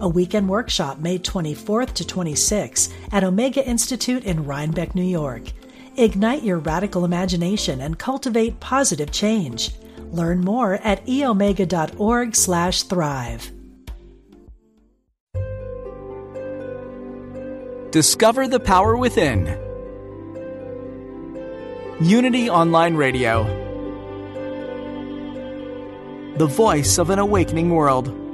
a weekend workshop May 24th to 26th at Omega Institute in Rhinebeck, New York. Ignite your radical imagination and cultivate positive change. Learn more at eomega.org/thrive. Discover the power within. Unity Online Radio. The voice of an awakening world.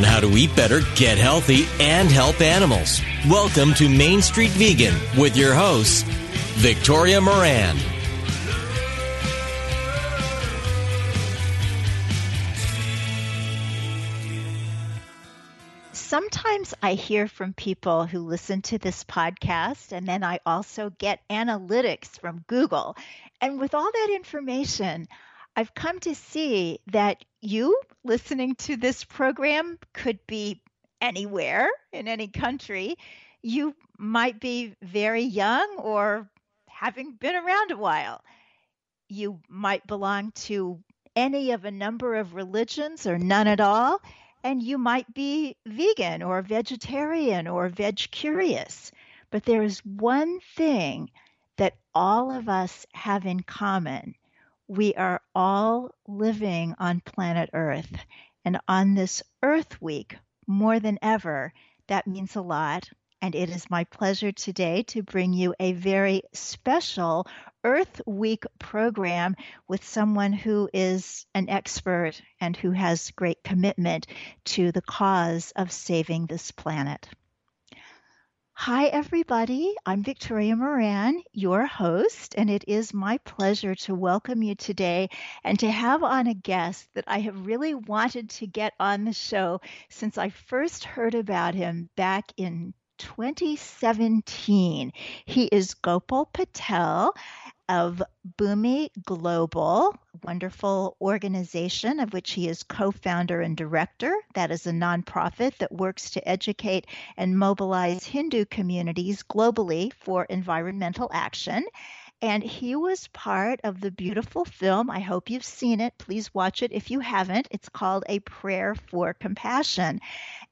Learn how to eat better, get healthy, and help animals. Welcome to Main Street Vegan with your host, Victoria Moran. Sometimes I hear from people who listen to this podcast, and then I also get analytics from Google. And with all that information, I've come to see that you listening to this program could be anywhere in any country. You might be very young or having been around a while. You might belong to any of a number of religions or none at all. And you might be vegan or vegetarian or veg curious. But there is one thing that all of us have in common we are all living on planet Earth. And on this Earth Week, more than ever, that means a lot. And it is my pleasure today to bring you a very special Earth Week program with someone who is an expert and who has great commitment to the cause of saving this planet. Hi, everybody. I'm Victoria Moran, your host, and it is my pleasure to welcome you today and to have on a guest that I have really wanted to get on the show since I first heard about him back in 2017. He is Gopal Patel, of Bhumi Global, wonderful organization of which he is co founder and director. That is a nonprofit that works to educate and mobilize Hindu communities globally for environmental action. And he was part of the beautiful film. I hope you've seen it. Please watch it if you haven't. It's called A Prayer for Compassion.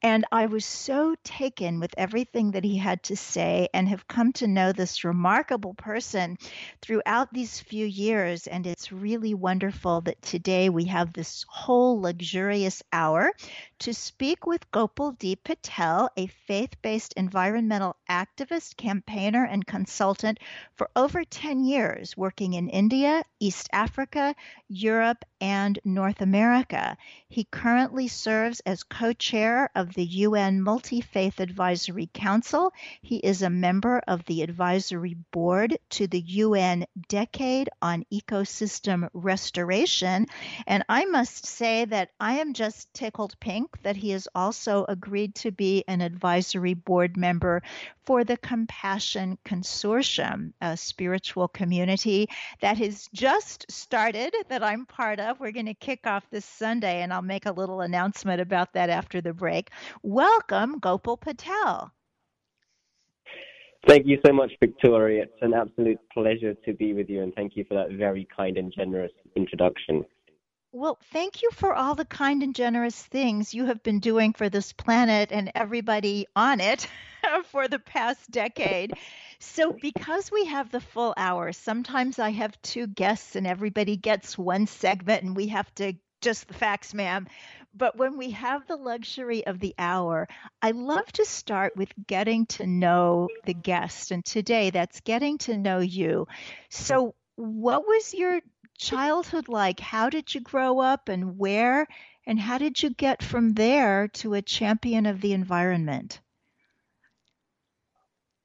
And I was so taken with everything that he had to say and have come to know this remarkable person throughout these few years. And it's really wonderful that today we have this whole luxurious hour to speak with Gopal D. Patel, a faith based environmental activist, campaigner, and consultant for over 10 years, working in India, East Africa, Europe, and North America. He currently serves as co chair of the UN Multi Faith Advisory Council. He is a member of the advisory board to the UN Decade on Ecosystem Restoration. And I must say that I am just tickled pink that he has also agreed to be an advisory board member for the Compassion Consortium, a spiritual community that has just started that I'm part of. We're going to kick off this Sunday, and I'll make a little announcement about that after the break. Welcome, Gopal Patel. Thank you so much, Victoria. It's an absolute pleasure to be with you, and thank you for that very kind and generous introduction. Well, thank you for all the kind and generous things you have been doing for this planet and everybody on it for the past decade. So, because we have the full hour, sometimes I have two guests and everybody gets one segment and we have to just the facts, ma'am. But when we have the luxury of the hour, I love to start with getting to know the guest. And today that's getting to know you. So, what was your childhood like? How did you grow up and where? And how did you get from there to a champion of the environment?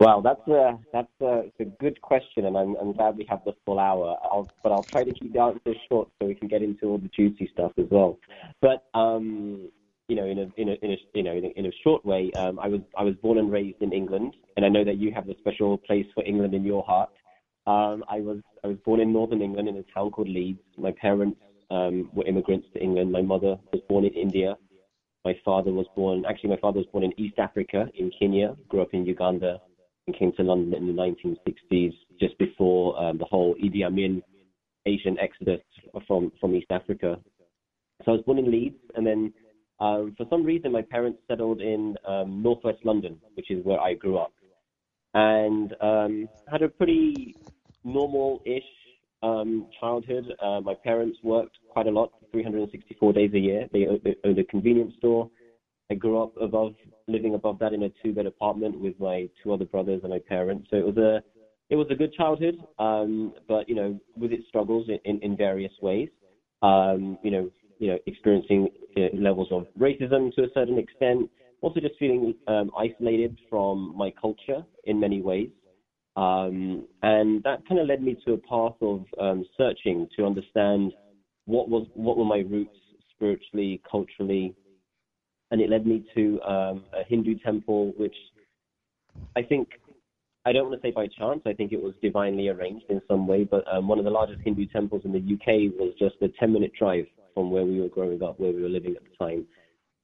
Well, that's a that's a, a good question, and I'm, I'm glad we have the full hour. I'll, but I'll try to keep the answers short so we can get into all the juicy stuff as well. But um, you know, in a in a, in a you know in a, in a short way, um, I was I was born and raised in England, and I know that you have a special place for England in your heart. Um, I was I was born in northern England in a town called Leeds. My parents um, were immigrants to England. My mother was born in India. My father was born actually my father was born in East Africa in Kenya. Grew up in Uganda and came to London in the 1960s, just before um, the whole Idi Amin Asian exodus from from East Africa. So I was born in Leeds, and then um, for some reason, my parents settled in um, northwest London, which is where I grew up, and um, had a pretty normal-ish um, childhood. Uh, my parents worked quite a lot, 364 days a year. They, owned a convenience store. I grew up above, living above that in a two-bed apartment with my two other brothers and my parents. So it was a, it was a good childhood, um, but you know, with its struggles in, in, in various ways. Um, you know, you know, experiencing uh, levels of racism to a certain extent, also just feeling um, isolated from my culture in many ways. Um, and that kind of led me to a path of um, searching to understand what was what were my roots spiritually, culturally, and it led me to um, a Hindu temple, which I think I don't want to say by chance. I think it was divinely arranged in some way. But um, one of the largest Hindu temples in the UK was just a 10-minute drive from where we were growing up, where we were living at the time.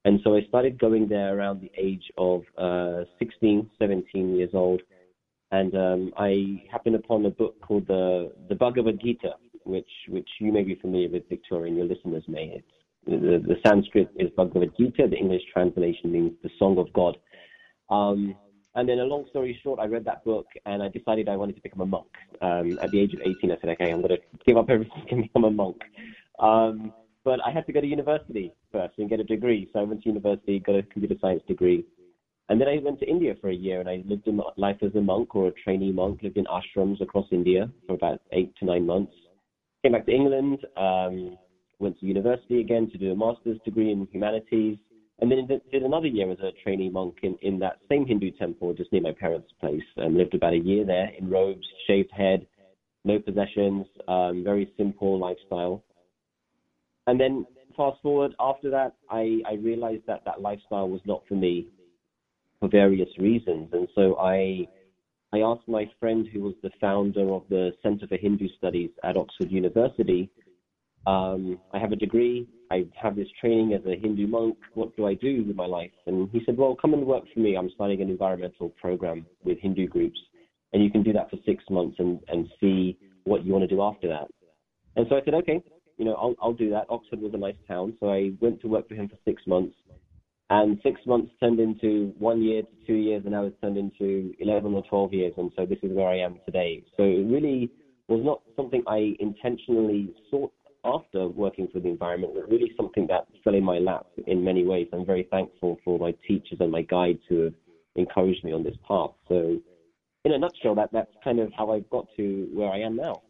And so I started going there around the age of uh, 16, 17 years old. And um, I happened upon a book called the the Bhagavad Gita, which which you may be familiar with, Victoria, and your listeners may. It's the, the Sanskrit is Bhagavad Gita. The English translation means the Song of God. Um, and then, a long story short, I read that book and I decided I wanted to become a monk. Um, at the age of 18, I said, okay, I'm going to give up everything and become a monk. Um, but I had to go to university first and get a degree. So I went to university, got a computer science degree. And then I went to India for a year and I lived in life as a monk or a trainee monk, lived in ashrams across India for about eight to nine months. Came back to England, um, went to university again to do a master's degree in humanities, and then did another year as a trainee monk in, in that same Hindu temple just near my parents' place. Um, lived about a year there in robes, shaved head, no possessions, um, very simple lifestyle. And then fast forward after that, I, I realized that that lifestyle was not for me for various reasons. And so I, I asked my friend who was the founder of the Center for Hindu Studies at Oxford University, um, I have a degree, I have this training as a Hindu monk, what do I do with my life? And he said, well, come and work for me. I'm starting an environmental program with Hindu groups, and you can do that for six months and, and see what you want to do after that. And so I said, okay, you know, I'll, I'll do that. Oxford was a nice town, so I went to work for him for six months. And six months turned into one year to two years, and now it's turned into 11 or 12 years. And so this is where I am today. So it really was not something I intentionally sought after working for the environment, but really something that fell in my lap in many ways. I'm very thankful for my teachers and my guides who have encouraged me on this path. So, in a nutshell, that, that's kind of how I got to where I am now.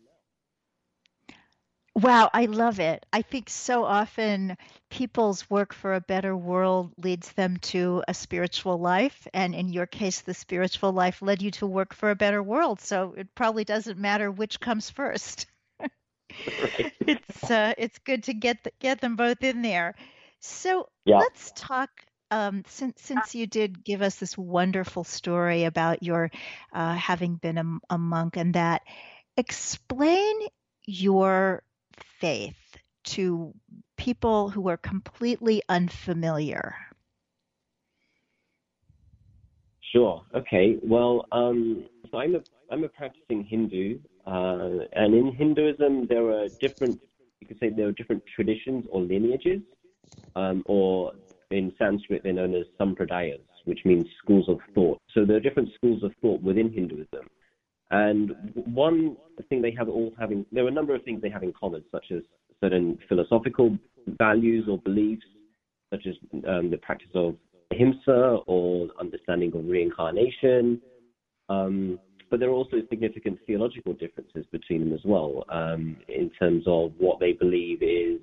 Wow, I love it. I think so often people's work for a better world leads them to a spiritual life. And in your case, the spiritual life led you to work for a better world. So it probably doesn't matter which comes first. right. It's uh, it's good to get the, get them both in there. So yeah. let's talk um, since since you did give us this wonderful story about your uh, having been a, a, monk and that, explain your faith to people who are completely unfamiliar? Sure. Okay. Well, um, so I'm a I'm a practicing Hindu, uh, and in Hinduism there are different. You could say there are different traditions or lineages, um, or in Sanskrit they're known as sampradayas, which means schools of thought. So there are different schools of thought within Hinduism. And one thing they have all having, there are a number of things they have in common, such as certain philosophical values or beliefs, such as um, the practice of ahimsa or understanding of reincarnation. Um, but there are also significant theological differences between them as well, um, in terms of what they believe is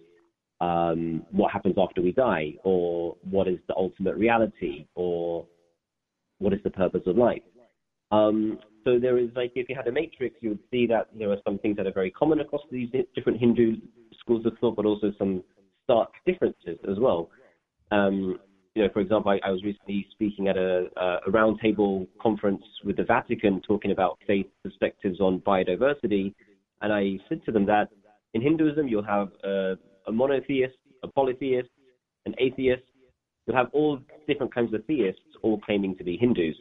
um, what happens after we die, or what is the ultimate reality, or what is the purpose of life. Um, so there is like if you had a matrix, you would see that there are some things that are very common across these different Hindu schools of thought, but also some stark differences as well. Um, you know, for example, I, I was recently speaking at a, a roundtable conference with the Vatican talking about faith perspectives on biodiversity, and I said to them that in Hinduism you'll have a, a monotheist, a polytheist, an atheist. You'll have all different kinds of theists, all claiming to be Hindus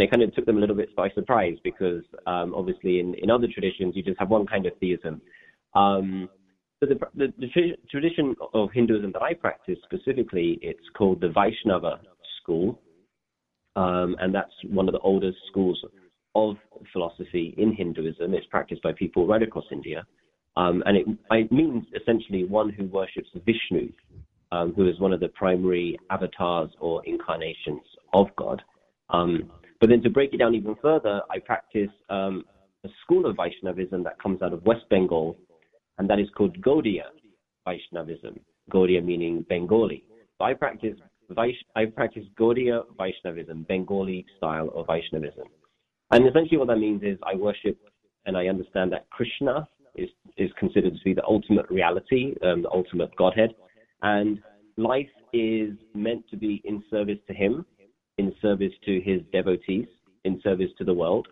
and it kind of took them a little bit by surprise because um, obviously in, in other traditions you just have one kind of theism. Um, so the, the, the tradition of Hinduism that I practice specifically, it's called the Vaishnava school, um, and that's one of the oldest schools of philosophy in Hinduism. It's practiced by people right across India, um, and it, it, means essentially one who worships Vishnu, um, who is one of the primary avatars or incarnations of God. Um, but then to break it down even further, I practice um, a school of Vaishnavism that comes out of West Bengal, and that is called Gaudiya Vaishnavism. Gaudiya meaning Bengali. So I practice I practice Gaudiya Vaishnavism, Bengali style of Vaishnavism. And essentially what that means is I worship and I understand that Krishna is, is considered to be the ultimate reality, um, the ultimate Godhead. And life is meant to be in service to him in service to his devotees, in service to the world,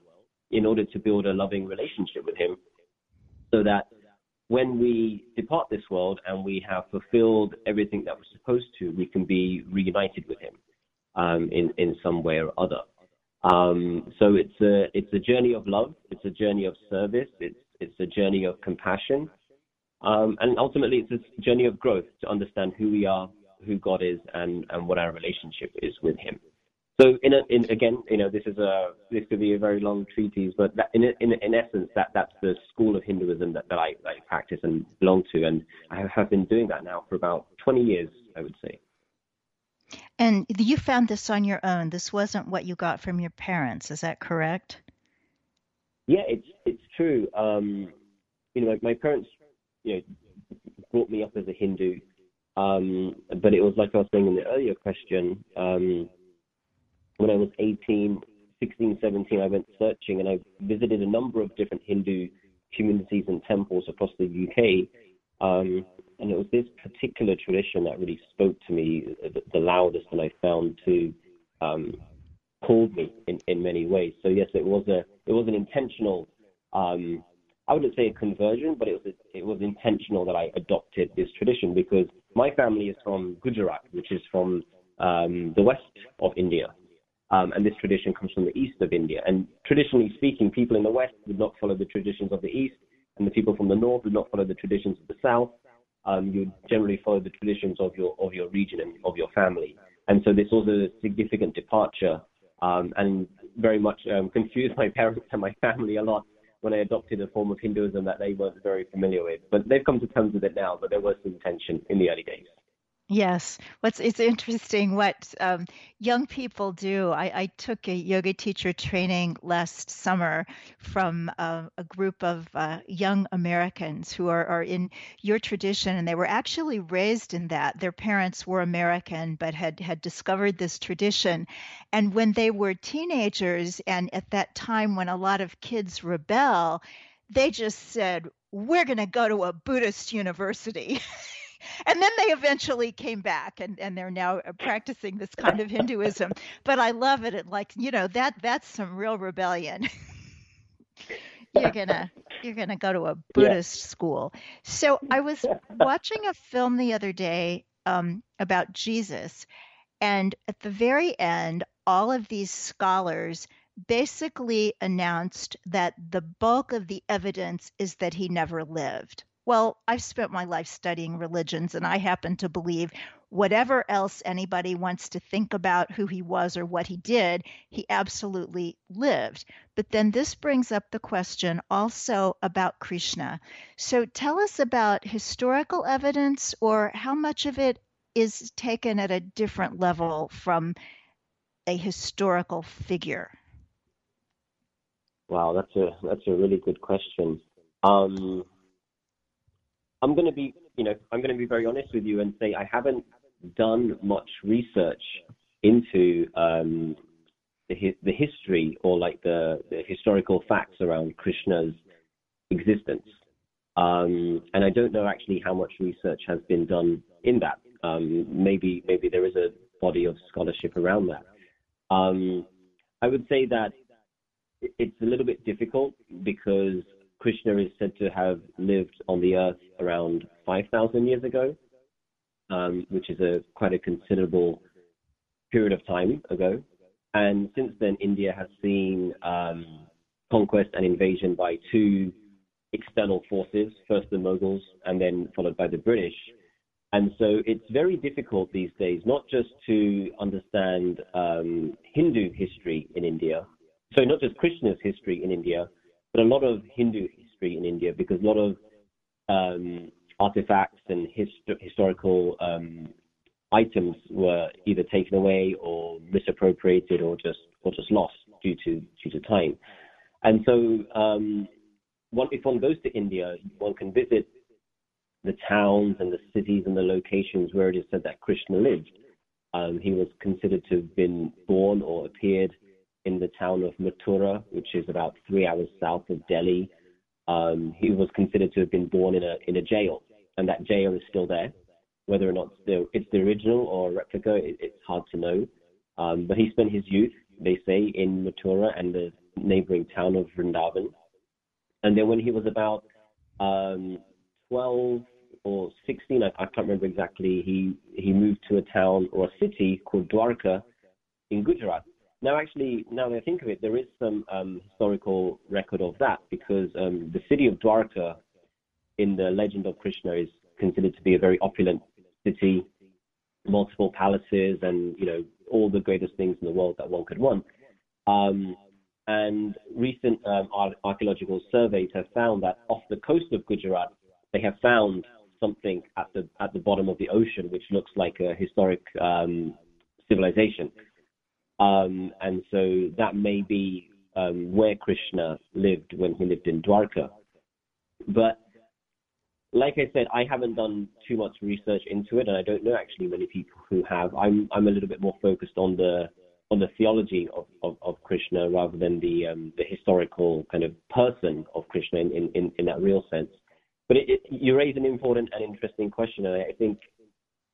in order to build a loving relationship with him, so that when we depart this world and we have fulfilled everything that we're supposed to, we can be reunited with him um, in in some way or other. Um, so it's a it's a journey of love, it's a journey of service, it's it's a journey of compassion, um, and ultimately it's a journey of growth to understand who we are, who God is, and and what our relationship is with Him. So in, a, in again, you know, this is a this could be a very long treatise, but that, in, in in essence, that that's the school of Hinduism that, that I, I practice and belong to, and I have been doing that now for about 20 years, I would say. And you found this on your own. This wasn't what you got from your parents. Is that correct? Yeah, it's it's true. Um, you know, my, my parents, you know, brought me up as a Hindu, um, but it was like I was saying in the earlier question. Um, when I was 18, 16, 17, I went searching and I visited a number of different Hindu communities and temples across the UK. Um, and it was this particular tradition that really spoke to me the, the loudest, and I found to um, called me in, in many ways. So yes, it was a it was an intentional. Um, I wouldn't say a conversion, but it was it was intentional that I adopted this tradition because my family is from Gujarat, which is from um, the west of India, um, and this tradition comes from the east of India. And traditionally speaking, people in the west would not follow the traditions of the east, and the people from the north would not follow the traditions of the south. Um, you generally follow the traditions of your of your region and of your family. And so this was a significant departure, um, and very much um, confused my parents and my family a lot when I adopted a form of Hinduism that they weren't very familiar with. But they've come to terms with it now. But there was some tension in the early days. Yes, what's it's interesting what um, young people do. I, I, took a yoga teacher training last summer from uh, a group of uh, young Americans who are, are, in your tradition, and they were actually raised in that. Their parents were American, but had had discovered this tradition. And when they were teenagers, and at that time when a lot of kids rebel, they just said, "We're going to go to a Buddhist university." and then they eventually came back and, and they're now uh, practicing this kind of Hinduism. But I love it. it like, you know, that that's some real rebellion. you're gonna you're gonna go to a Buddhist yeah. school. So I was watching a film the other day um, about Jesus, and at the very end, all of these scholars basically announced that the bulk of the evidence is that he never lived. Well, I've spent my life studying religions, and I happen to believe whatever else anybody wants to think about who he was or what he did, he absolutely lived. But then this brings up the question also about Krishna. So tell us about historical evidence or how much of it is taken at a different level from a historical figure. Wow, that's a that's a really good question. Um, I'm going to be, you know, I'm going to be very honest with you and say I haven't done much research into um, the the history or like the, the historical facts around Krishna's existence. Um, and I don't know actually how much research has been done in that. Um, maybe maybe there is a body of scholarship around that. Um, I would say that it's a little bit difficult because Krishna is said to have lived on the earth around 5,000 years ago, um, which is a quite a considerable period of time ago. And since then, India has seen um, conquest and invasion by two external forces, first the Mughals and then followed by the British. And so it's very difficult these days, not just to understand um, Hindu history in India, so not just Krishna's history in India, but a lot of Hindu history in India, because a lot of um, artifacts and hist- historical um, items were either taken away or misappropriated or just or just lost due to due to time. And so, um, one, if one goes to India, one can visit the towns and the cities and the locations where it is said that Krishna lived. Um, he was considered to have been born or appeared in the town of Mathura, which is about three hours south of Delhi. Um, he was considered to have been born in a in a jail, and that jail is still there. Whether or not it's the, it's the original or a replica, it, it's hard to know. Um, but he spent his youth, they say, in Mathura and the neighboring town of Vrindavan. And then when he was about um, 12 or 16, I, I can't remember exactly, he, he moved to a town or a city called Dwarka in Gujarat. Now, actually, now that I think of it, there is some um, historical record of that because um, the city of Dwarka in the legend of Krishna is considered to be a very opulent city, multiple palaces, and you know all the greatest things in the world that one could want. Um, and recent um, archaeological surveys have found that off the coast of Gujarat, they have found something at the at the bottom of the ocean, which looks like a historic um, civilization. Um, and so that may be um, where Krishna lived when he lived in Dwarka. But like I said, I haven't done too much research into it, and I don't know actually many people who have. I'm I'm a little bit more focused on the on the theology of, of, of Krishna rather than the um, the historical kind of person of Krishna in, in, in that real sense. But it, it, you raise an important and interesting question, and I think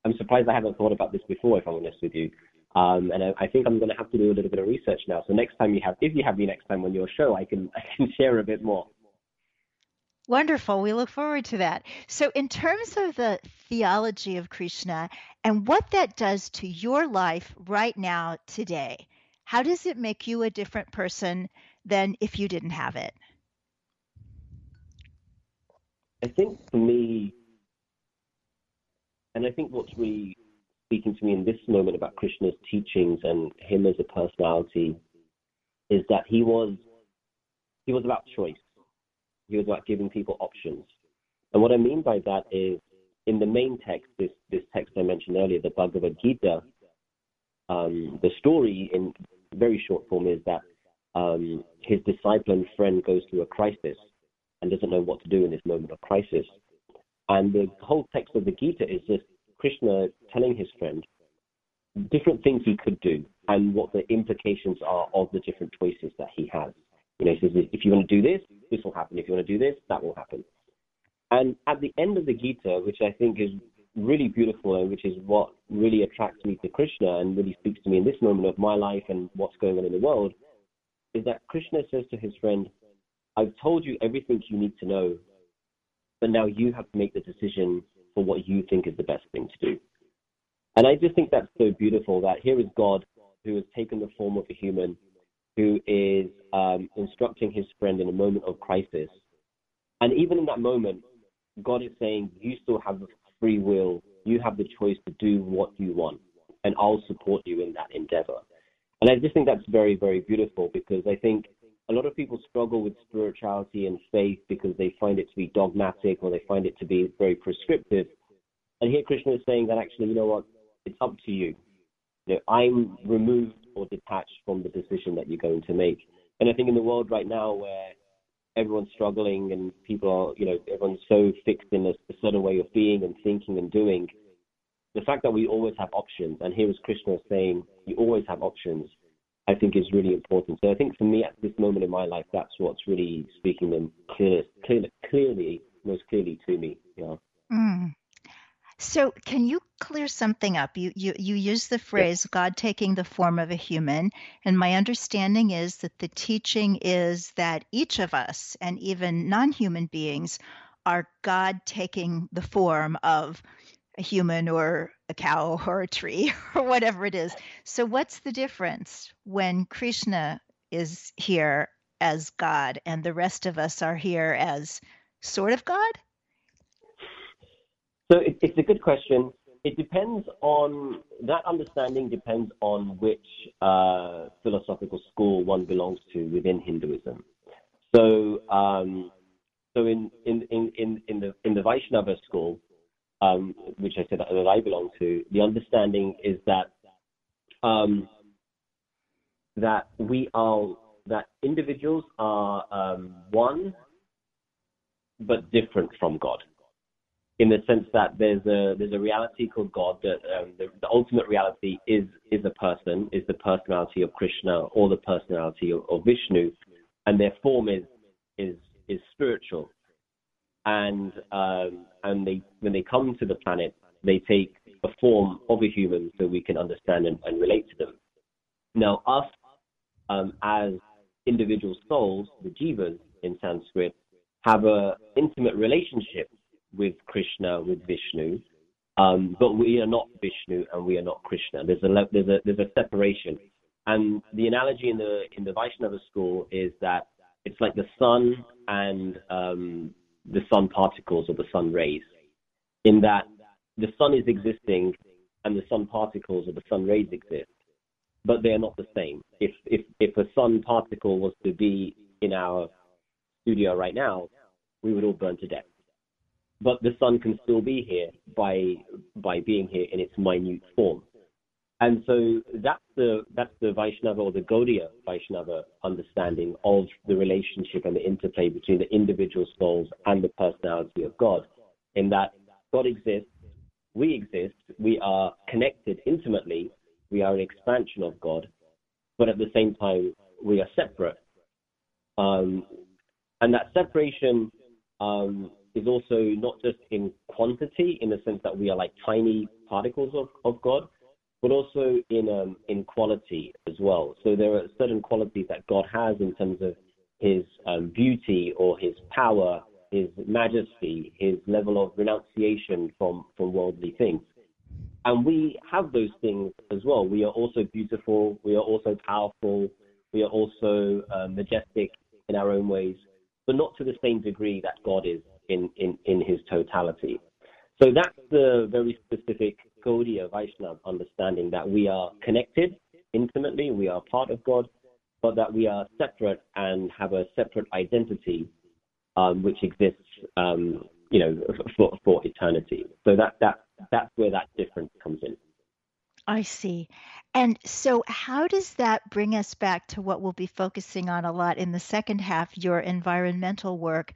I'm surprised I haven't thought about this before. If I'm honest with you, um, and I, I, think I'm going to have to do a little bit of research now. So next time you have, if you have me next time on your show, I can I can share a bit more. Wonderful. We look forward to that. So, in terms of the theology of Krishna and what that does to your life right now, today, how does it make you a different person than if you didn't have it? I think for me, and I think what's really speaking to me in this moment about Krishna's teachings and him as a personality is that he was he was about choice. He was about giving people options. And what I mean by that is in the main text, this, this text I mentioned earlier, the Bhagavad Gita, um, the story in very short form is that um, his disciple and friend goes through a crisis and doesn't know what to do in this moment of crisis. And the whole text of the Gita is just Krishna telling his friend different things he could do and what the implications are of the different choices that he has. You know, he says, if you want to do this, this will happen. If you want to do this, that will happen. And at the end of the Gita, which I think is really beautiful and which is what really attracts me to Krishna and really speaks to me in this moment of my life and what's going on in the world, is that Krishna says to his friend, I've told you everything you need to know, but now you have to make the decision for what you think is the best thing to do. And I just think that's so beautiful that here is God who has taken the form of a human who is um, instructing his friend in a moment of crisis. And even in that moment, God is saying, You still have free will. You have the choice to do what you want, and I'll support you in that endeavor. And I just think that's very, very beautiful because I think a lot of people struggle with spirituality and faith because they find it to be dogmatic or they find it to be very prescriptive. And here Krishna is saying that actually, you know what, it's up to you. you know, I'm removed or detached from the decision that you're going to make. And I think in the world right now where everyone's struggling and people are, you know, everyone's so fixed in a, a certain way of being and thinking and doing, the fact that we always have options, and here is Krishna saying, you always have options, I think is really important. So I think for me at this moment in my life, that's what's really speaking them clearly, clearly, clearly most clearly to me. Yeah. Mm. So, can you clear something up? You you you use the phrase God taking the form of a human, and my understanding is that the teaching is that each of us, and even non-human beings, are God taking the form of a human or a cow or a tree or whatever it is. So, what's the difference when Krishna is here as God and the rest of us are here as sort of God? So it, it's a good question. It depends on that understanding depends on which uh, philosophical school one belongs to within Hinduism. So, um, so in, in, in, in, the in the Vaishnava school, um, which I said that, I belong to, the understanding is that um, that we are that individuals are um, one but different from God. In the sense that there's a there's a reality called God that um, the, the, ultimate reality is is a person, is the personality of Krishna or the personality of, of Vishnu, and their form is is is spiritual, and um, and they when they come to the planet, they take a form of a human so we can understand and, and relate to them. Now us um, as individual souls, the jivas in Sanskrit, have a intimate relationship with Krishna, with Vishnu, um, but we are not Vishnu and we are not Krishna. There's a there's a there's a separation, and the analogy in the in the Vaishnava school is that it's like the sun and um, the sun particles or the sun rays, in that the sun is existing and the sun particles or the sun rays exist, but they are not the same. If if if a sun particle was to be in our studio right now, we would all burn to death but the sun can still be here by by being here in its minute form. And so that's the that's the Vaishnava or the Gaudiya Vaishnava understanding of the relationship and the interplay between the individual souls and the personality of God. In that God exists, we exist, we are connected intimately, we are an expansion of God, but at the same time we are separate. Um, and that separation um, is also not just in quantity, in the sense that we are like tiny particles of, of God, but also in um, in quality as well. So there are certain qualities that God has in terms of His um, beauty or His power, His majesty, His level of renunciation from from worldly things. And we have those things as well. We are also beautiful. We are also powerful. We are also uh, majestic in our own ways, but not to the same degree that God is in, in, in his totality. So that's the very specific Gaudiya Vaishnava understanding that we are connected intimately, we are part of God, but that we are separate and have a separate identity um, which exists, um, you know, for, for eternity. So that, that, that's where that difference comes in. I see. And so, how does that bring us back to what we'll be focusing on a lot in the second half, your environmental work?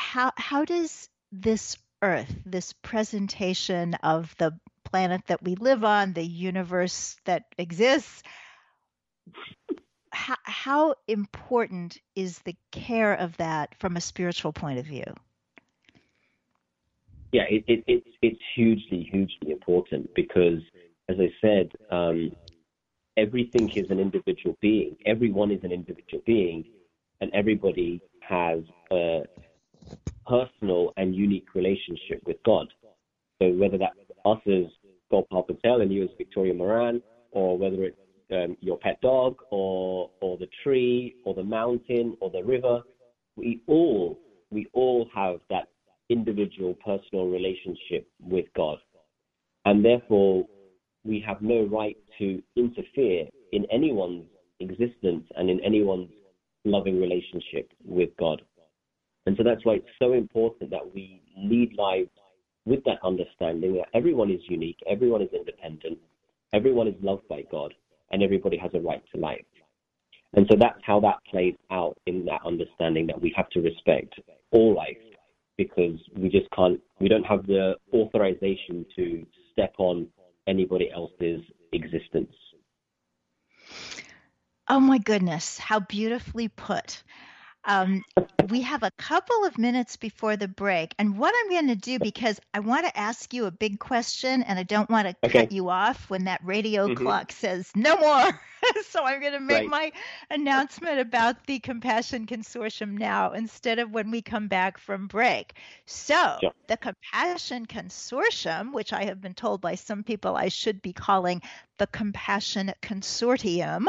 how how does this earth this presentation of the planet that we live on the universe that exists how, how important is the care of that from a spiritual point of view? Yeah it, it, it it's hugely hugely important because as i said um, everything is an individual being. Everyone is an individual being and everybody has a personal and unique relationship with God. So whether that's us as Gopal Patel and you as Victoria Moran, or whether it's um, your pet dog, or or the tree, or the mountain, or the river, we all we all have that individual personal relationship with God, and therefore we have no right to interfere in anyone's existence and in anyone's loving relationship with God. And so that's why it's so important that we lead lives with that understanding that everyone is unique, everyone is independent, everyone is loved by God, and everybody has a right to life. And so that's how that plays out in that understanding that we have to respect all life because we just can't, we don't have the authorization to step on anybody else's existence. Oh my goodness, how beautifully put. Um, we have a couple of minutes before the break. And what I'm going to do, because I want to ask you a big question and I don't want to okay. cut you off when that radio mm-hmm. clock says no more. so I'm going to make right. my announcement about the Compassion Consortium now instead of when we come back from break. So, yeah. the Compassion Consortium, which I have been told by some people I should be calling the Compassion Consortium,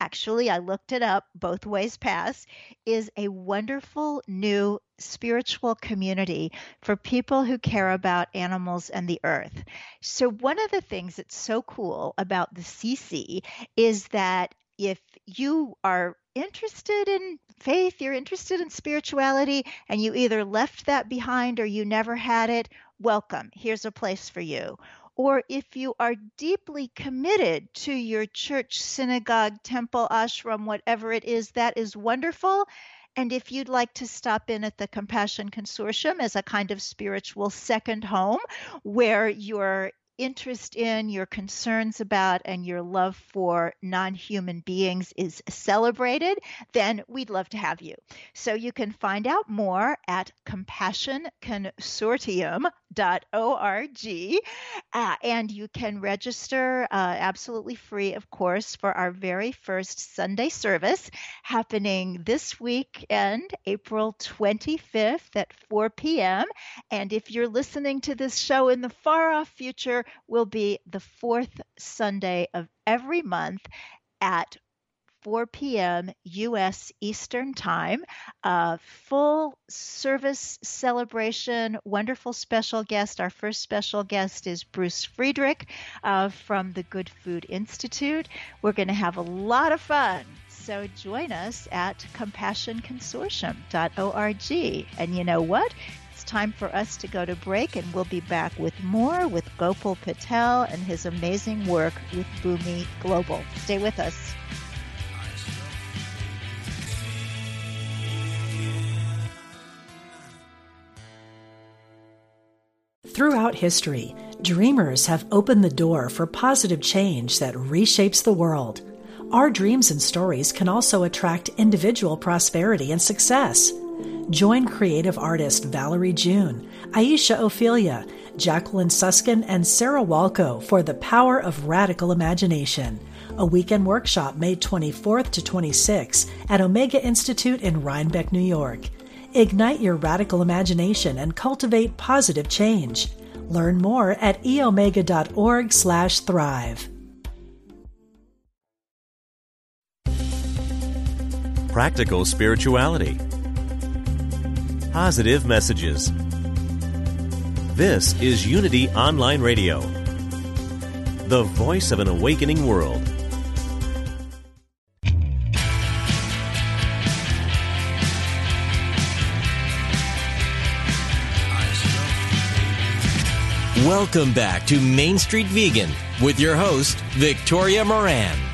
actually, I looked it up, both ways pass, is a wonderful new spiritual community for people who care about animals and the earth. So, one of the things that's so cool about the CC is that if you are interested in faith, you're interested in spirituality, and you either left that behind or you never had it, welcome. Here's a place for you or if you are deeply committed to your church, synagogue, temple, ashram, whatever it is, that is wonderful. And if you'd like to stop in at the Compassion Consortium as a kind of spiritual second home where you're interest in, your concerns about, and your love for non human beings is celebrated, then we'd love to have you. So you can find out more at compassionconsortium.org uh, and you can register uh, absolutely free, of course, for our very first Sunday service happening this weekend, April 25th at 4 p.m. And if you're listening to this show in the far off future, will be the fourth Sunday of every month at 4 p.m. U.S. Eastern Time. A full service celebration, wonderful special guest. Our first special guest is Bruce Friedrich uh, from the Good Food Institute. We're going to have a lot of fun. So join us at compassionconsortium.org. And you know what? Time for us to go to break, and we'll be back with more with Gopal Patel and his amazing work with Bhumi Global. Stay with us. Throughout history, dreamers have opened the door for positive change that reshapes the world. Our dreams and stories can also attract individual prosperity and success. Join creative artist Valerie June, Aisha Ophelia, Jacqueline Suskin, and Sarah Walco for The Power of Radical Imagination, a weekend workshop May 24th to 26 at Omega Institute in Rhinebeck, New York. Ignite your radical imagination and cultivate positive change. Learn more at eomega.org/thrive. Practical spirituality positive messages. This is Unity Online Radio, the voice of an awakening world. Welcome back to Main Street Vegan with your host, Victoria Moran.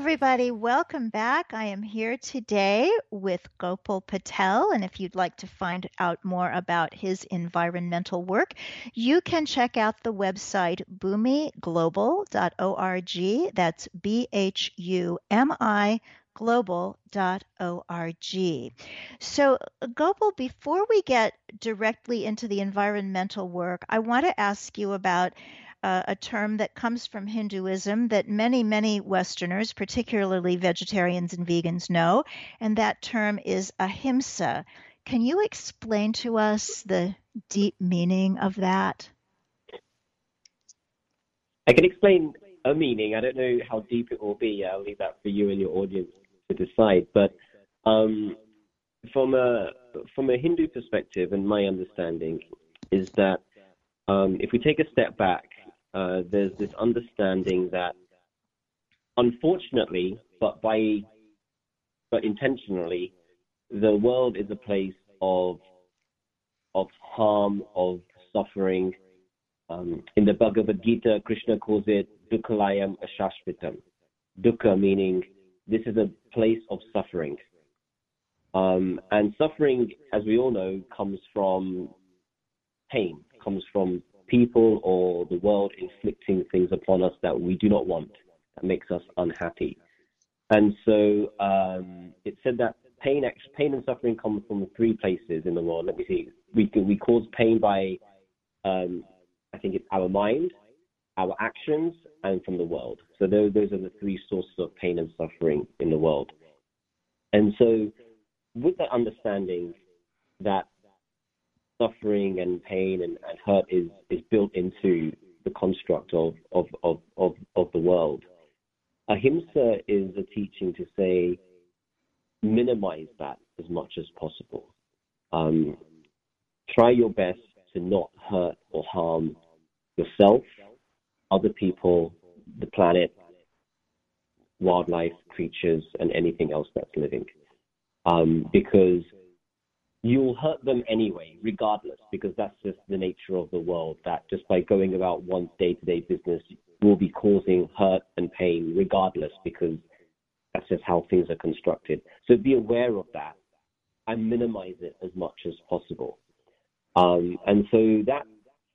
Everybody. Welcome back. I am here today with Gopal Patel. And if you'd like to find out more about his environmental work, you can check out the website bhumiglobal.org. That's B H U M I global.org. So, Gopal, before we get directly into the environmental work, I want to ask you about uh, a term that comes from Hinduism that many, many Westerners, particularly vegetarians and vegans, know, and that term is ahimsa. Can you explain to us the deep meaning of that? I can explain a meaning. I don't know how deep it will be. I'll leave that for you and your audience to decide. But um, from a from a Hindu perspective, and my understanding is that um, if we take a step back uh, there's this understanding that, unfortunately, but by but intentionally, the world is a place of of harm, of suffering, Um, in the Bhagavad Gita, Krishna calls it Dukhalayam Ashashvatam. Dukkha meaning this is a place of suffering. Um, and suffering, as we all know, comes from pain, comes from people or the world inflicting things upon us that we do not want, that makes us unhappy. And so um, it said that pain, pain and suffering come from three places in the world. Let me see. We we cause pain by, um, I think it's our mind, our actions, and from the world. So those those are the three sources of pain and suffering in the world. And so, with that understanding that suffering and pain and, and hurt is is built into the construct of of of of, of the world Ahimsa is a teaching to say, minimize that as much as possible. Um, try your best to not hurt or harm yourself, other people, the planet, wildlife, creatures, and anything else that's living. Um, because you'll hurt them anyway, regardless, because that's just the nature of the world. That just by going about one's day to day business, will be causing hurt and pain regardless because that's just how things are constructed. So be aware of that and minimize it as much as possible. Um, and so that,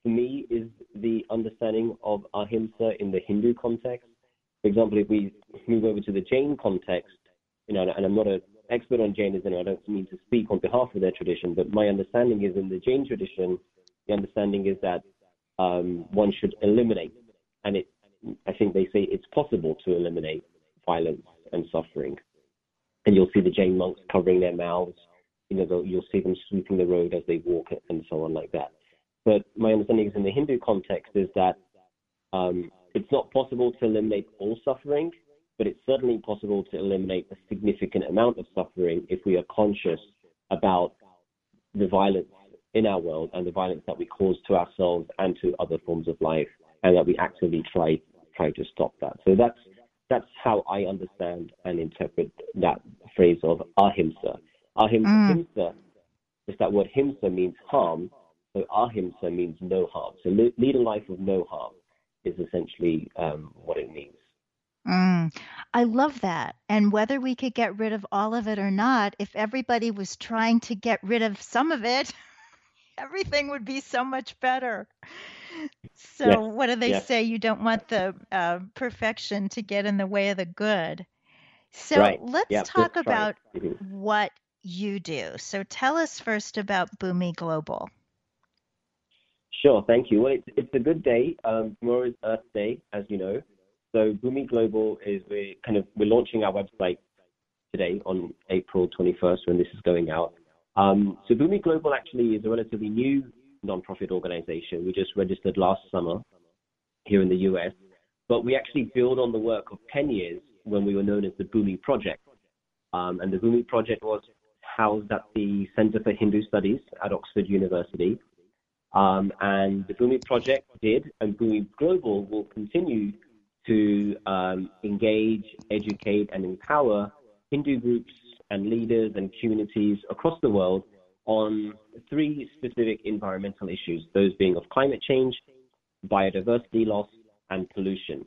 for me, is the understanding of ahimsa in the Hindu context. For example, if we move over to the Jain context, you know, and I'm not an expert on Jainism, I don't mean to speak on behalf of their tradition, but my understanding is in the Jain tradition, the understanding is that um, one should eliminate, and it I think they say it's possible to eliminate violence and suffering. And you'll see the Jain monks covering their mouths. You know, you'll see them sweeping the road as they walk and so on like that. But my understanding is in the Hindu context is that um, it's not possible to eliminate all suffering, but it's certainly possible to eliminate a significant amount of suffering if we are conscious about the violence in our world and the violence that we cause to ourselves and to other forms of life, and that we actively try trying to stop that. So that's that's how I understand and interpret that phrase of ahimsa. Ahimsa, mm. just that word himsa means harm, so ahimsa means no harm. So lead a life of no harm is essentially um, what it means. Mm, I love that. And whether we could get rid of all of it or not, if everybody was trying to get rid of some of it, everything would be so much better. So, yes. what do they yes. say? You don't want the uh, perfection to get in the way of the good. So, right. let's talk about mm-hmm. what you do. So, tell us first about Bhumi Global. Sure, thank you. Well, it's, it's a good day. Um, tomorrow is Earth Day, as you know. So, Bhumi Global is we kind of we're launching our website today on April 21st when this is going out. Um, so, Bhumi Global actually is a relatively new nonprofit organization. We just registered last summer here in the US, but we actually build on the work of 10 years when we were known as the Bhumi Project. Um, and the Bhumi Project was housed at the Center for Hindu Studies at Oxford University. Um, and the Bhumi Project did, and Bhumi Global will continue to um, engage, educate, and empower Hindu groups and leaders and communities across the world on three specific environmental issues, those being of climate change, biodiversity loss, and pollution.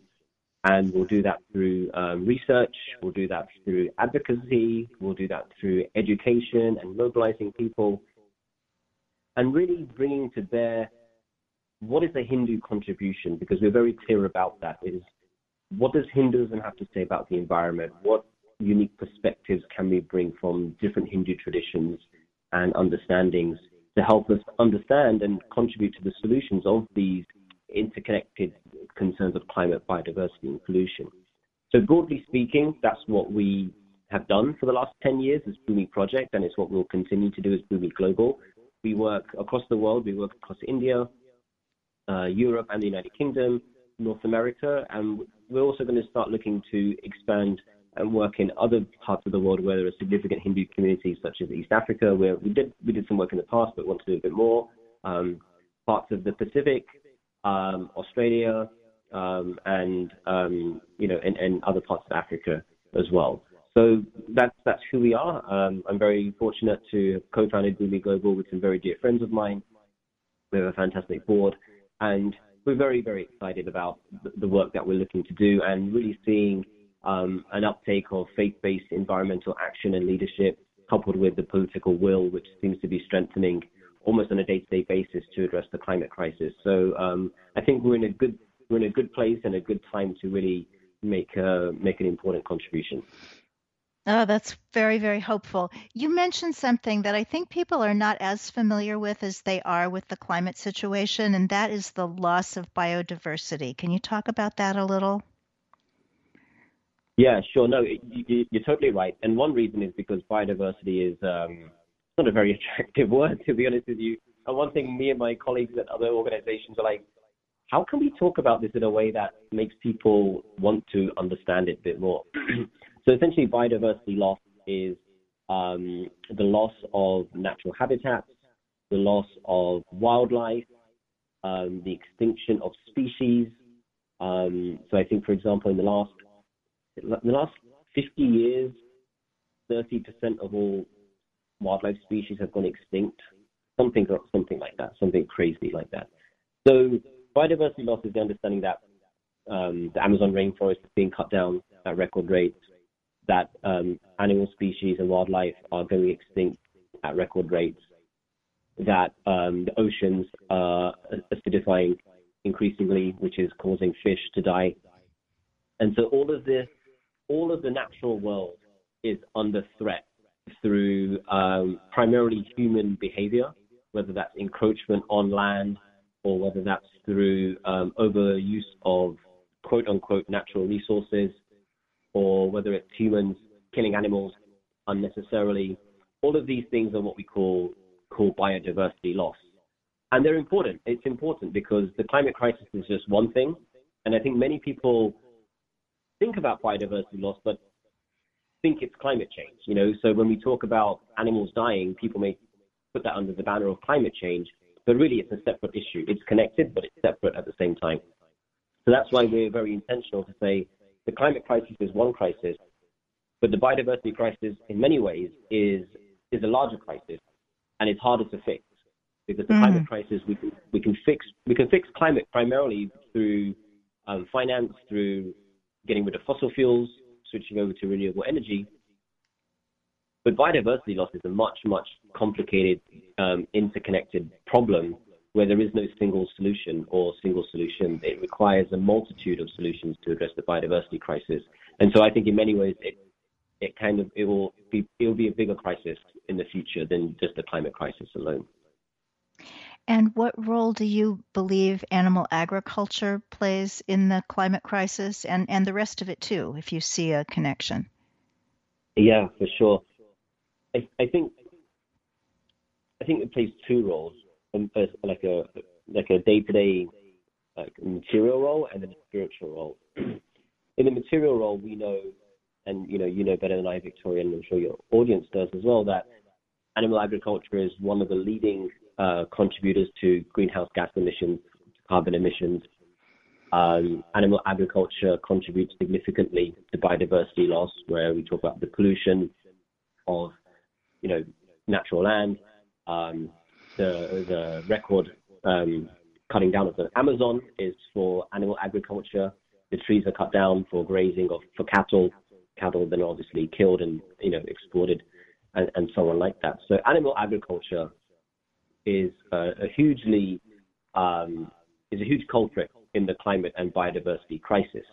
And we'll do that through um, research, we'll do that through advocacy, we'll do that through education and mobilizing people, and really bringing to bear what is a Hindu contribution, because we're very clear about that, is what does Hinduism have to say about the environment? What unique perspectives can we bring from different Hindu traditions and understandings to help us understand and contribute to the solutions of these interconnected concerns of climate, biodiversity, and pollution. So, broadly speaking, that's what we have done for the last 10 years as Bhumi Project, and it's what we'll continue to do as Bhumi Global. We work across the world, we work across India, uh, Europe, and the United Kingdom, North America, and we're also going to start looking to expand and work in other parts of the world where there are significant Hindu communities, such as East Africa, where we did we did some work in the past, but want to do a bit more. Um, parts of the Pacific, um, Australia, um, and you know, and, and, other parts of Africa as well. So that's that's who we are. I'm very fortunate to have co-founded Bhumi Global with some very dear friends of mine. We have a fantastic board, and we're very, very excited about the, work that we're looking to do and really seeing um, an uptake of faith-based environmental action and leadership coupled with the political will, which seems to be strengthening almost on a day-to-day basis to address the climate crisis. So um, I think we're in a good we're in a good place and a good time to really make uh, make an important contribution. Oh, that's very, very hopeful. You mentioned something that I think people are not as familiar with as they are with the climate situation, and that is the loss of biodiversity. Can you talk about that a little? Yeah, sure. No, you, are totally right. And one reason is because biodiversity is um, not a very attractive word, to be honest with you. And one thing me and my colleagues at other organizations are like, how can we talk about this in a way that makes people want to understand it a bit more? So essentially, biodiversity loss is um, the loss of natural habitats, the loss of wildlife, um, the extinction of species. Um, so I think, for example, in the last in the last 50 years, 30% of all wildlife species have gone extinct. Something something like that, something crazy like that. So biodiversity loss is the understanding that um, the Amazon rainforest is being cut down at record rates that um, animal species and wildlife are going extinct at record rates, that um, the oceans are acidifying increasingly, which is causing fish to die. And so all of this, all of the natural world is under threat through um, primarily human behavior, whether that's encroachment on land or whether that's through um, overuse of quote unquote natural resources or whether it's humans killing animals unnecessarily. All of these things are what we call call biodiversity loss. And they're important. It's important because the climate crisis is just one thing. And I think many people think about biodiversity loss, but think it's climate change. You know, so when we talk about animals dying, people may put that under the banner of climate change, but really it's a separate issue. It's connected, but it's separate at the same time. So that's why we're very intentional to say the climate crisis is one crisis, but the biodiversity crisis, in many ways, is is a larger crisis, and it's harder to fix because the mm. climate crisis we can we can fix we can fix climate primarily through um, finance, through getting rid of fossil fuels, switching over to renewable energy. But biodiversity loss is a much much complicated, um, interconnected problem where there is no single solution or single solution. It requires a multitude of solutions to address the biodiversity crisis. And so I think in many ways it it kind of it will be it will be a bigger crisis in the future than just the climate crisis alone. And what role do you believe animal agriculture plays in the climate crisis and, and the rest of it too, if you see a connection? Yeah, for sure. I, I think I think it plays two roles like a like a day to day like material role and then a spiritual role. In the material role, we know, and you know, you know better than I, Victoria, and I'm sure your audience does as well, that animal agriculture is one of the leading uh, contributors to greenhouse gas emissions, carbon emissions. Um, animal agriculture contributes significantly to biodiversity loss, where we talk about the pollution of, you know, natural land, um, the, record um, cutting down of the Amazon is for animal agriculture. The trees are cut down for grazing or for cattle. Cattle then obviously killed and you know exported, and, and so on like that. So animal agriculture is a, a hugely um, is a huge culprit in the climate and biodiversity crisis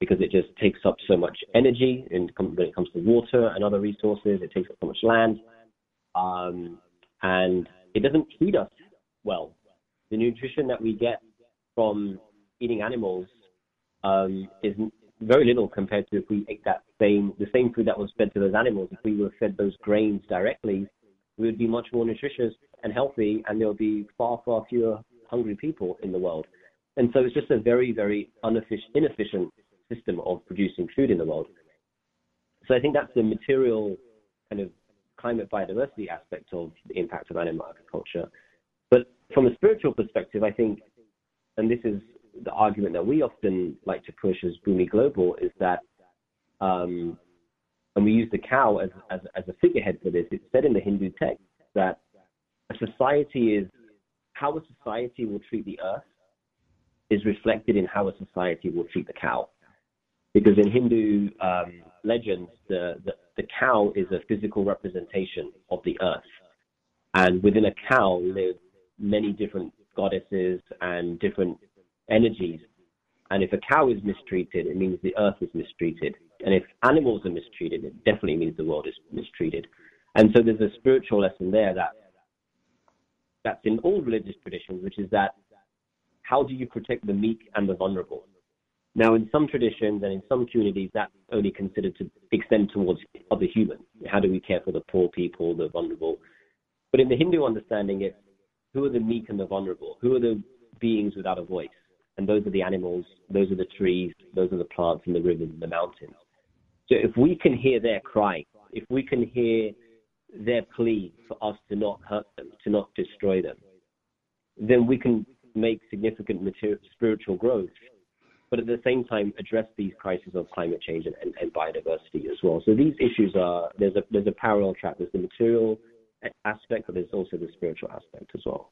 because it just takes up so much energy and when it comes to water and other resources, it takes up so much land. Um, and it doesn't feed us well. The nutrition that we get from eating animals um, is very little compared to if we ate that same the same food that was fed to those animals. If we were fed those grains directly, we would be much more nutritious and healthy, and there would be far far fewer hungry people in the world. And so it's just a very very inefficient system of producing food in the world. So I think that's the material kind of climate biodiversity aspect of the impact of animal agriculture. But from a spiritual perspective, I think, and this is the argument that we often like to push as Bhumi Global, is that, um, and we use the cow as, as, as a figurehead for this, it's said in the Hindu text that a society is how a society will treat the earth is reflected in how a society will treat the cow. Because in Hindu um, legends, the, the, the cow is a physical representation of the earth. And within a cow live many different goddesses and different energies. And if a cow is mistreated, it means the earth is mistreated. And if animals are mistreated, it definitely means the world is mistreated. And so there's a spiritual lesson there that that's in all religious traditions, which is that how do you protect the meek and the vulnerable? Now, in some traditions and in some communities, that's only considered to extend towards other humans. How do we care for the poor people, the vulnerable? But in the Hindu understanding, it's who are the meek and the vulnerable? Who are the beings without a voice? And those are the animals, those are the trees, those are the plants and the rivers and the mountains. So if we can hear their cry, if we can hear their plea for us to not hurt them, to not destroy them, then we can make significant material, spiritual growth but at the same time address these crises of climate change and, and, and, biodiversity as well. So these issues are there's a there's a parallel track. There's the material aspect, but there's also the spiritual aspect as well.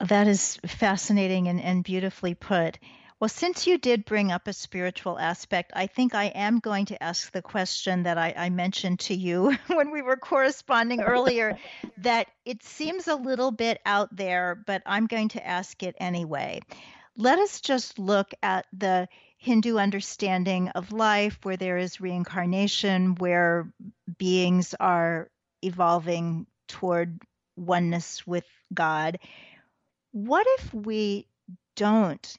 That is fascinating and, and beautifully put. Well, since you did bring up a spiritual aspect, I think I am going to ask the question that I, I mentioned to you when we were corresponding earlier that it seems a little bit out there, but I'm going to ask it anyway let us just look at the Hindu understanding of life, where there is reincarnation, where beings are evolving toward oneness with God. What if we don't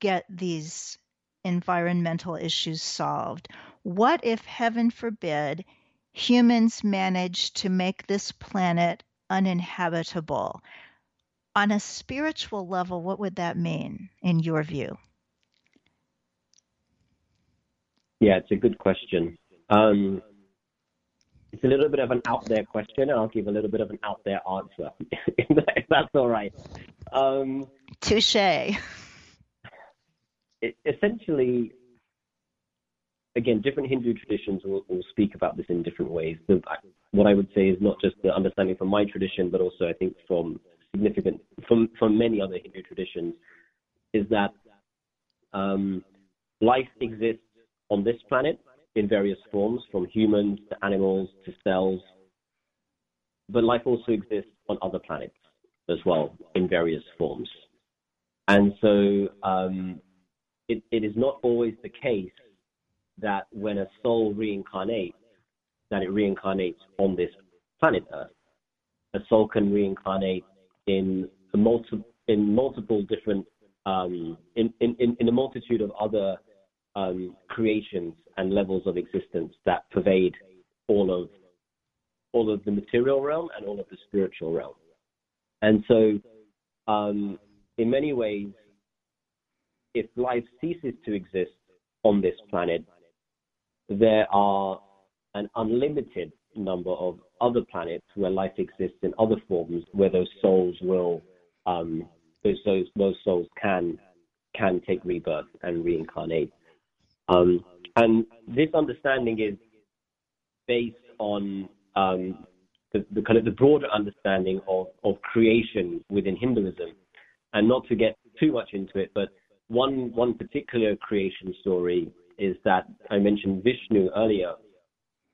get these environmental issues solved? What if, heaven forbid, humans manage to make this planet uninhabitable? On a spiritual level, what would that mean in your view? Yeah, it's a good question. Um, it's a little bit of an out there question, and I'll give a little bit of an out there answer, if that's all right. Um, Touche. essentially, again, different Hindu traditions will, will, speak about this in different ways. The, what I would say is not just the understanding from my tradition, but also I think from significant from from many other Hindu traditions is that um, life exists on this planet in various forms, from humans to animals to cells, but life also exists on other planets as well in various forms. And so um, it, it is not always the case that when a soul reincarnates, that it reincarnates on this planet Earth. A soul can reincarnate in a multi, in multiple different um, in, in, in a multitude of other um, creations and levels of existence that pervade all of all of the material realm and all of the spiritual realm. And so, um, in many ways, if life ceases to exist on this planet, there are an unlimited number of other planets where life exists in other forms, where those souls will, um, those, those those souls can can take rebirth and reincarnate. Um, and this understanding is based on um, the, the, kind of the broader understanding of, of creation within Hinduism. And not to get too much into it, but one one particular creation story is that I mentioned Vishnu earlier,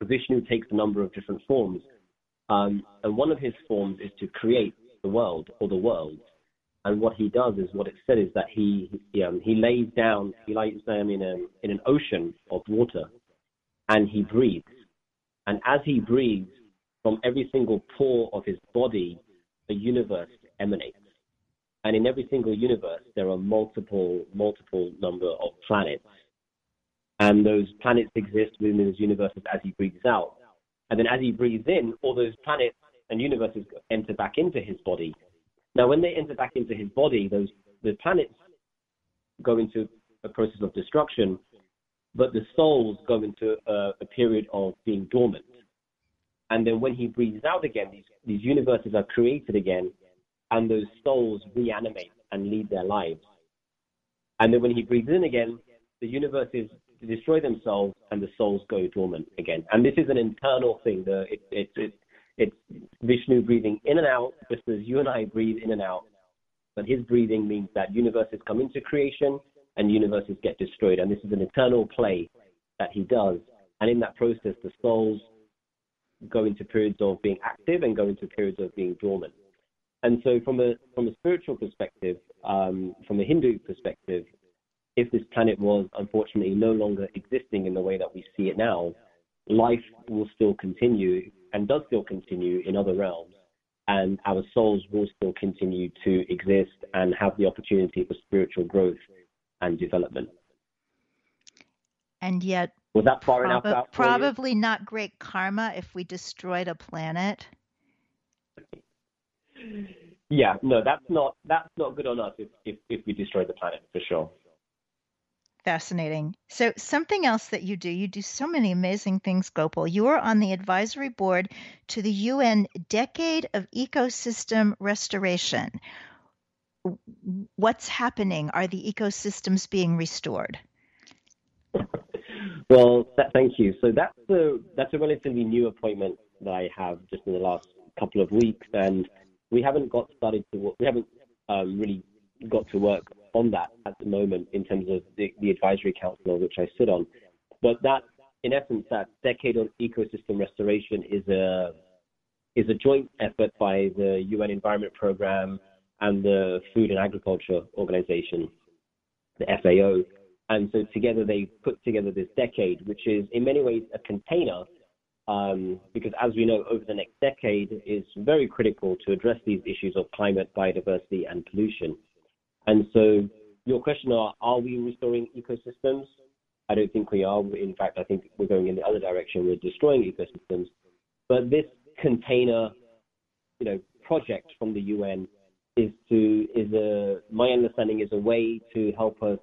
Vishnu takes a number of different forms. Um, and one of his forms is to create the world or the world. And what he does is what it said is that he he, um, he lays down he lays down in a in an ocean of water, and he breathes. And as he breathes, from every single pore of his body, a universe emanates. And in every single universe, there are multiple multiple number of planets and those planets exist within those universes as he breathes out. And then as he breathes in, all those planets and universes enter back into his body. Now, when they enter back into his body, those the planets go into a process of destruction, but the souls go into a, a period of being dormant. And then when he breathes out again, these, these universes are created again, and those souls reanimate and lead their lives. And then when he breathes in again, the universes destroy themselves and the souls go dormant again. And this is an internal thing. The, it, it, it, it's Vishnu breathing in and out, just as you and I breathe in and out. but his breathing means that universes come into creation and universes get destroyed. And this is an eternal play that he does. And in that process, the souls go into periods of being active and go into periods of being dormant. And so, from a from a spiritual perspective, um, from a Hindu perspective, if this planet was unfortunately no longer existing in the way that we see it now, life will still continue and does still continue in other realms, and our souls will still continue to exist and have the opportunity for spiritual growth and development. And yet, was that far prob- enough? probably not great karma if we destroyed a planet. Yeah, no, that's not that's not good on us if if, if we destroy the planet for sure. Fascinating. So, something else that you do, you do so many amazing things, Gopal. You are on the advisory board to the UN Decade of Ecosystem Restoration. What's happening? Are the ecosystems being restored? Well, thank you. So that's a that's a relatively new appointment that I have just in the last couple of weeks, and we haven't got started to we haven't um, really got to work on that at the moment in terms of the, the advisory council which I sit on. But that, in essence, that decade on ecosystem restoration is a is a joint effort by the UN Environment Programme and the Food and Agriculture Organization, the FAO. And so together they put together this decade, which is in many ways a container, um, because as we know, over the next decade is very critical to address these issues of climate, biodiversity, and pollution. And so your question are, are we restoring ecosystems? I don't think we are. In fact, I think we're going in the other direction. We're destroying ecosystems. But this container, you know, project from the UN is to is a my understanding is a way to help us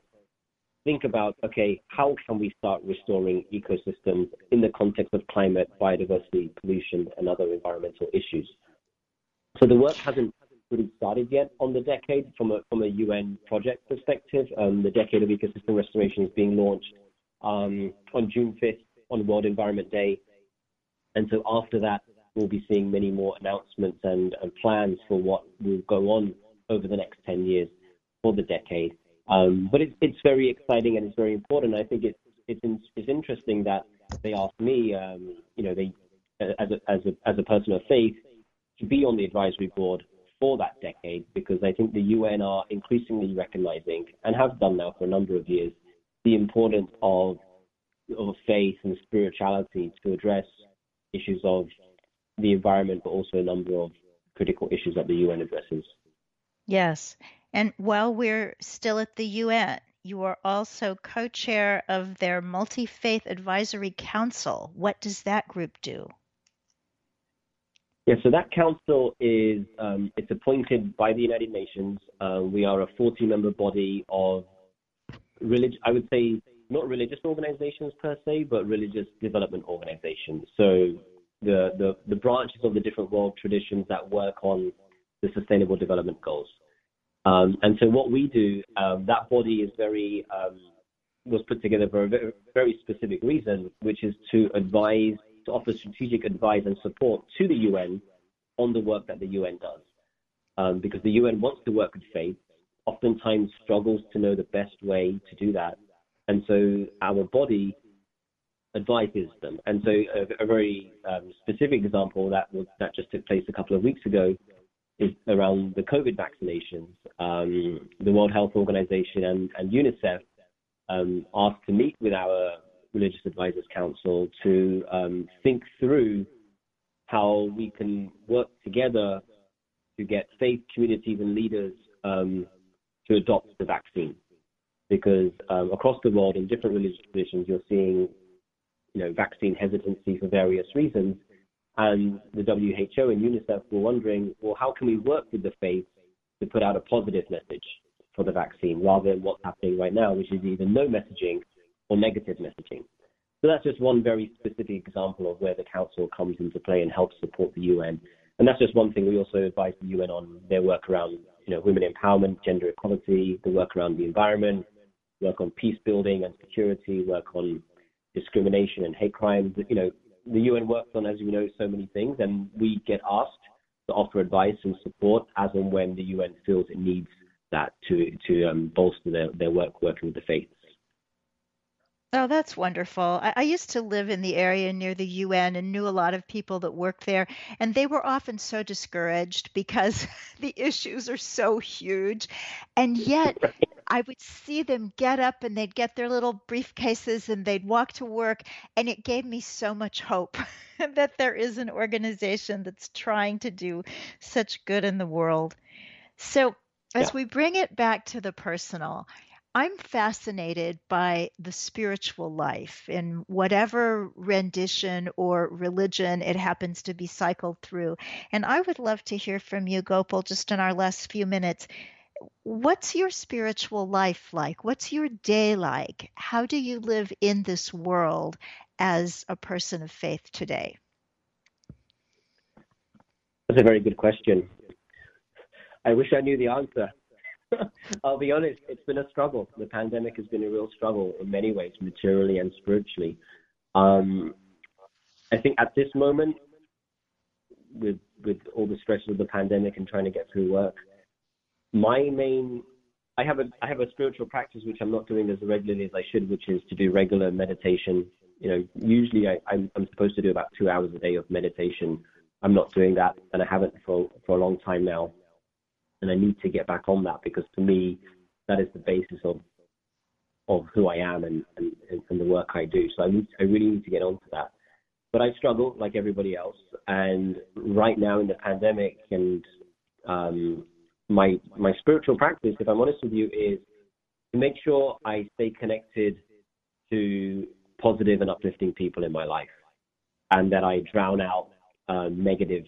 think about okay, how can we start restoring ecosystems in the context of climate, biodiversity, pollution, and other environmental issues. So the work hasn't really started yet on the decade from a from a UN project perspective. Um, the Decade of Ecosystem Restoration is being launched um, on June 5th on World Environment Day, and so after that, we'll be seeing many more announcements and, and plans for what will go on over the next 10 years for the decade. Um, but it's it's very exciting and it's very important. I think it's it's it's interesting that they asked me, um, you know, they as a as a as a person of faith to be on the advisory board for that decade because I think the UN are increasingly recognizing and have done now for a number of years the importance of of faith and spirituality to address issues of the environment, but also a number of critical issues that the UN addresses. Yes. And while we're still at the UN, you are also co chair of their Multi Faith Advisory Council. What does that group do? Yeah, so that council is um, it's appointed by the United Nations. Uh, we are a 40-member body of religious, I would say, not religious organizations per se, but religious development organizations. So the, the, the branches of the different world traditions that work on the Sustainable Development Goals. Um, and so what we do, um, that body is very um, was put together for a very, very specific reason, which is to advise to offer strategic advice and support to the UN on the work that the UN does. Um, because the UN wants to work with faith, oftentimes struggles to know the best way to do that. And so our body advises them. And so a, a very um, specific example that was, that just took place a couple of weeks ago is around the COVID vaccinations. Um, the World Health Organization and, and UNICEF um, asked to meet with our Religious Advisors Council to um, think through how we can work together to get faith communities and leaders um, to adopt the vaccine. Because um, across the world, in different religious traditions, you're seeing, you know, vaccine hesitancy for various reasons. And the WHO and UNICEF were wondering, well, how can we work with the faith to put out a positive message for the vaccine rather than what's happening right now, which is either no messaging or negative messaging. So that's just one very specific example of where the council comes into play and helps support the UN. And that's just one thing we also advise the UN on their work around, you know, women empowerment, gender equality, the work around the environment, work on peace building and security, work on discrimination and hate crimes. You know, the UN works on, as you know, so many things, and we get asked to offer advice and support as and when the UN feels it needs that to to um, bolster their, their work working with the faiths. Oh, that's wonderful. I, I used to live in the area near the UN and knew a lot of people that worked there, and they were often so discouraged because the issues are so huge. And yet, I would see them get up and they'd get their little briefcases and they'd walk to work, and it gave me so much hope that there is an organization that's trying to do such good in the world. So, as Yeah. we bring it back to the personal, I'm fascinated by the spiritual life in whatever rendition or religion it happens to be cycled through. And I would love to hear from you, Gopal, just in our last few minutes. What's your spiritual life like? What's your day like? How do you live in this world as a person of faith today? That's a very good question. I wish I knew the answer. I'll be honest, it's been a struggle. The pandemic has been a real struggle in many ways, materially and spiritually. Um, I think at this moment, with with all the stresses of the pandemic and trying to get through work, my main I have a I have a spiritual practice which I'm not doing as regularly as I should, which is to do regular meditation. You know, usually I, I'm, I'm supposed to do about two hours a day of meditation. I'm not doing that, and I haven't for for a long time now and I need to get back on that because for me, that is the basis of of who I am and, and, and the work I do. So I need, I really need to get onto that. But I struggle like everybody else, and right now in the pandemic, and um, my my spiritual practice, if I'm honest with you, is to make sure I stay connected to positive and uplifting people in my life, and that I drown out uh, negative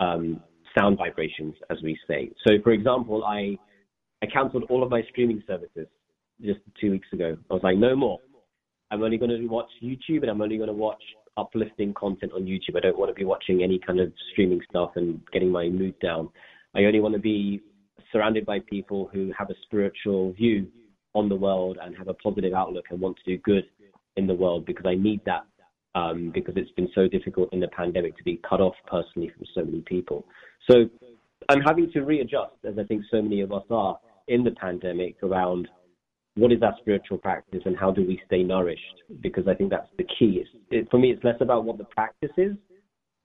um, sound vibrations, as we say. So, for example, I I cancelled all of my streaming services just two weeks ago. I was like, no more. I'm only going to watch YouTube, and I'm only going to watch uplifting content on YouTube. I don't want to be watching any kind of streaming stuff and getting my mood down. I only want to be surrounded by people who have a spiritual view on the world and have a positive outlook and want to do good in the world because I need that um, because it's been so difficult in the pandemic to be cut off personally from so many people. So I'm having to readjust, as I think so many of us are in the pandemic, around what is our spiritual practice and how do we stay nourished? Because I think that's the key. It, for me, it's less about what the practice is,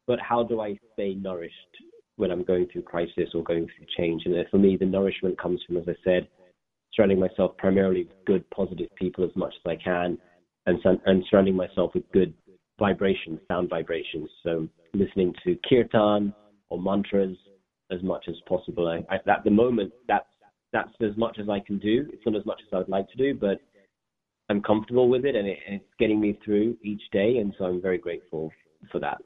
but how do I stay nourished when I'm going through crisis or going through change? And uh, for me, the nourishment comes from, as I said, surrounding myself primarily with good, positive people as much as I can, and, and surrounding myself with good vibrations, sound vibrations. So listening to kirtan or mantras as much as possible. I, I, at the moment, that's that's as much as I can do. It's not as much as I would like to do, but I'm comfortable with it, and, it, and it's getting me through each day, and so I'm very grateful for that.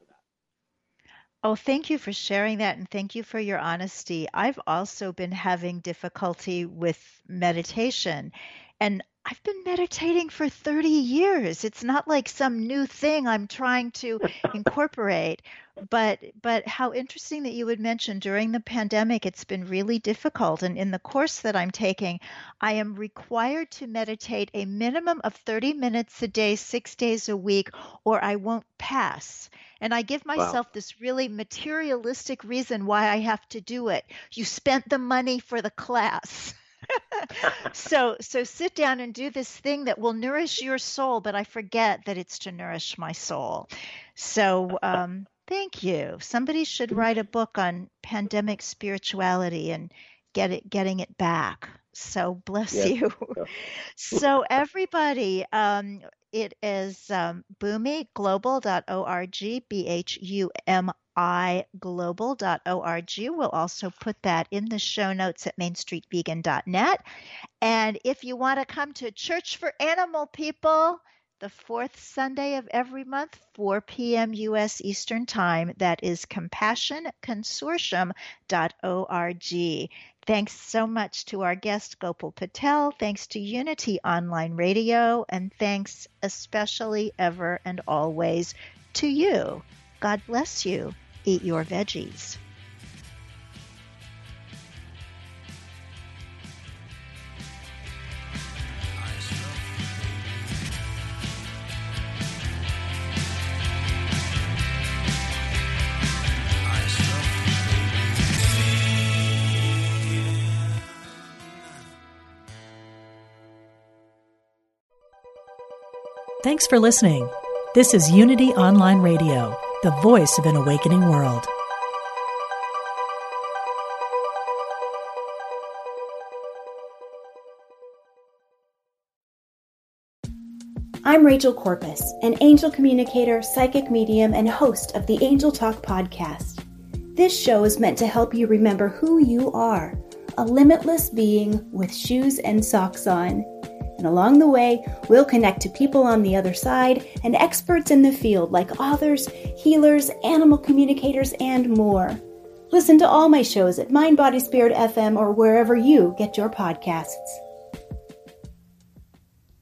Oh, thank you for sharing that and thank you for your honesty. I've also been having difficulty with meditation. And I've been meditating for 30 years. It's not like some new thing I'm trying to incorporate. But but how interesting that you would mention during the pandemic it's been really difficult and in the course that I'm taking I am required to meditate a minimum of 30 minutes a day 6 days a week or I won't pass. And I give myself wow. this really materialistic reason why I have to do it. You spent the money for the class. so so sit down and do this thing that will nourish your soul but i forget that it's to nourish my soul. So um, thank you. Somebody should write a book on pandemic spirituality and get it getting it back. So bless Yes. you. So everybody um, it is um, bhumiglobal.org b-h-u-m-i global.org we'll also put that in the show notes at mainstreetvegan.net and if you want to come to church for animal people the fourth Sunday of every month, 4 p.m. U.S. Eastern Time. That is compassionconsortium.org. Thanks so much to our guest, Gopal Patel. Thanks to Unity Online Radio. And thanks especially ever and always to you. God bless you eat your veggies. Thanks for listening. This is Unity Online Radio the voice of an awakening world. I'm Rachel Corpus, an angel communicator, psychic medium, and host of the Angel Talk podcast. This show is meant to help you remember who you are a limitless being with shoes and socks on. And along the way, we'll connect to people on the other side and experts in the field like authors, healers, animal communicators, and more. Listen to all my shows at Mind Body Spirit FM or wherever you get your podcasts.